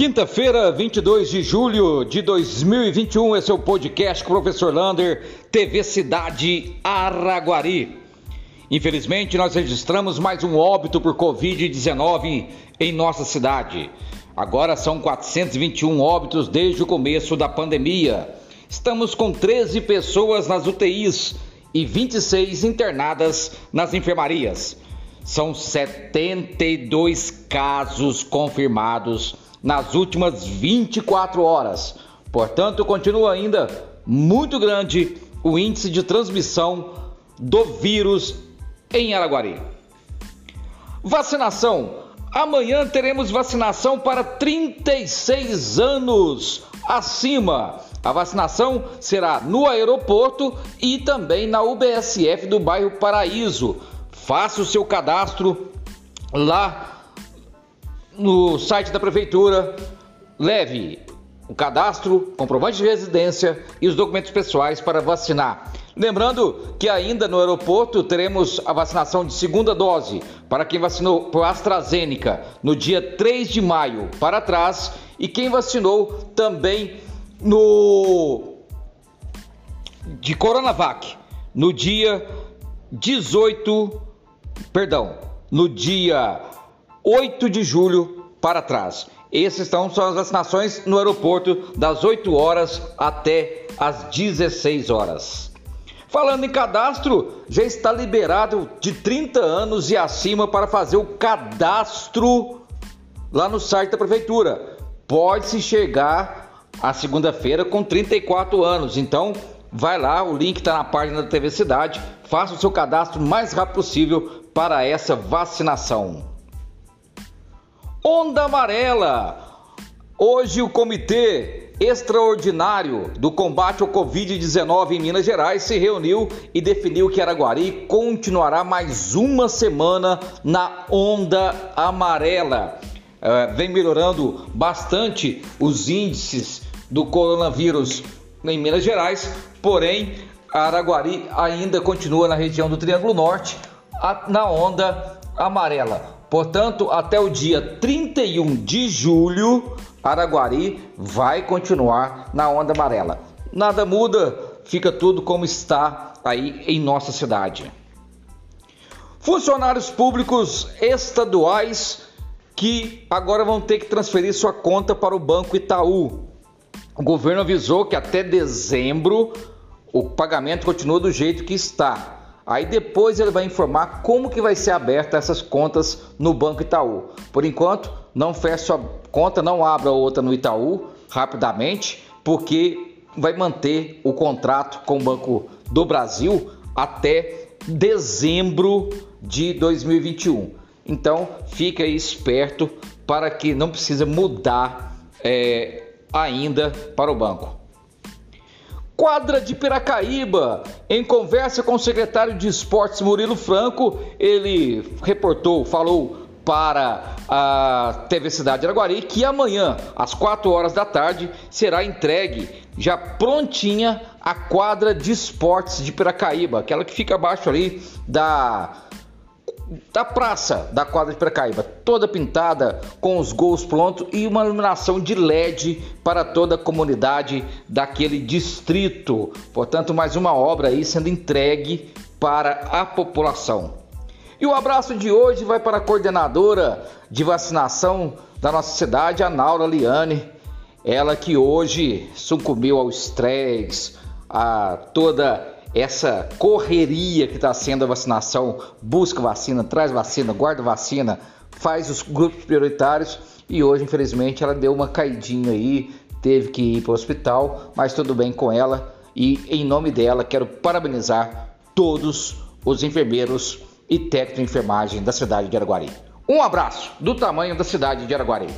Quinta-feira, 22 de julho de 2021, esse é o podcast com o professor Lander, TV Cidade Araguari. Infelizmente, nós registramos mais um óbito por Covid-19 em nossa cidade. Agora são 421 óbitos desde o começo da pandemia. Estamos com 13 pessoas nas UTIs e 26 internadas nas enfermarias. São 72 casos confirmados nas últimas 24 horas. Portanto, continua ainda muito grande o índice de transmissão do vírus em Araguari. Vacinação. Amanhã teremos vacinação para 36 anos acima. A vacinação será no aeroporto e também na UBSF do bairro Paraíso. Faça o seu cadastro lá no site da prefeitura, leve o cadastro, comprovante de residência e os documentos pessoais para vacinar. Lembrando que ainda no aeroporto teremos a vacinação de segunda dose para quem vacinou por AstraZeneca no dia 3 de maio para trás e quem vacinou também no de Coronavac no dia 18, perdão, no dia 8 de julho para trás. Essas são as vacinações no aeroporto das 8 horas até as 16 horas. Falando em cadastro, já está liberado de 30 anos e acima para fazer o cadastro lá no site da prefeitura. Pode-se chegar a segunda-feira com 34 anos. Então, vai lá, o link está na página da TV Cidade. Faça o seu cadastro o mais rápido possível para essa vacinação. Onda Amarela. Hoje o Comitê Extraordinário do Combate ao Covid-19 em Minas Gerais se reuniu e definiu que Araguari continuará mais uma semana na Onda Amarela. Uh, vem melhorando bastante os índices do coronavírus em Minas Gerais, porém Araguari ainda continua na região do Triângulo Norte na onda amarela. Portanto, até o dia 31 de julho, Araguari vai continuar na onda amarela. Nada muda, fica tudo como está aí em nossa cidade. Funcionários públicos estaduais que agora vão ter que transferir sua conta para o Banco Itaú. O governo avisou que até dezembro o pagamento continua do jeito que está. Aí depois ele vai informar como que vai ser aberta essas contas no Banco Itaú. Por enquanto, não feche sua conta, não abra outra no Itaú rapidamente, porque vai manter o contrato com o Banco do Brasil até dezembro de 2021. Então, fique aí esperto para que não precisa mudar é, ainda para o banco. Quadra de Piracaíba. Em conversa com o secretário de Esportes Murilo Franco, ele reportou, falou para a TV Cidade de Araguari que amanhã, às 4 horas da tarde, será entregue já prontinha a quadra de esportes de Piracaíba, aquela que fica abaixo ali da da praça da quadra de Precaíba, toda pintada com os gols prontos e uma iluminação de LED para toda a comunidade daquele distrito. Portanto, mais uma obra aí sendo entregue para a população. E o abraço de hoje vai para a coordenadora de vacinação da nossa cidade, a Naura Liane, ela que hoje sucumbiu ao estresse, a toda essa correria que está sendo a vacinação, busca vacina, traz vacina, guarda vacina, faz os grupos prioritários e hoje, infelizmente, ela deu uma caidinha aí, teve que ir para o hospital, mas tudo bem com ela e em nome dela quero parabenizar todos os enfermeiros e técnicos de enfermagem da cidade de Araguari. Um abraço do tamanho da cidade de Araguari.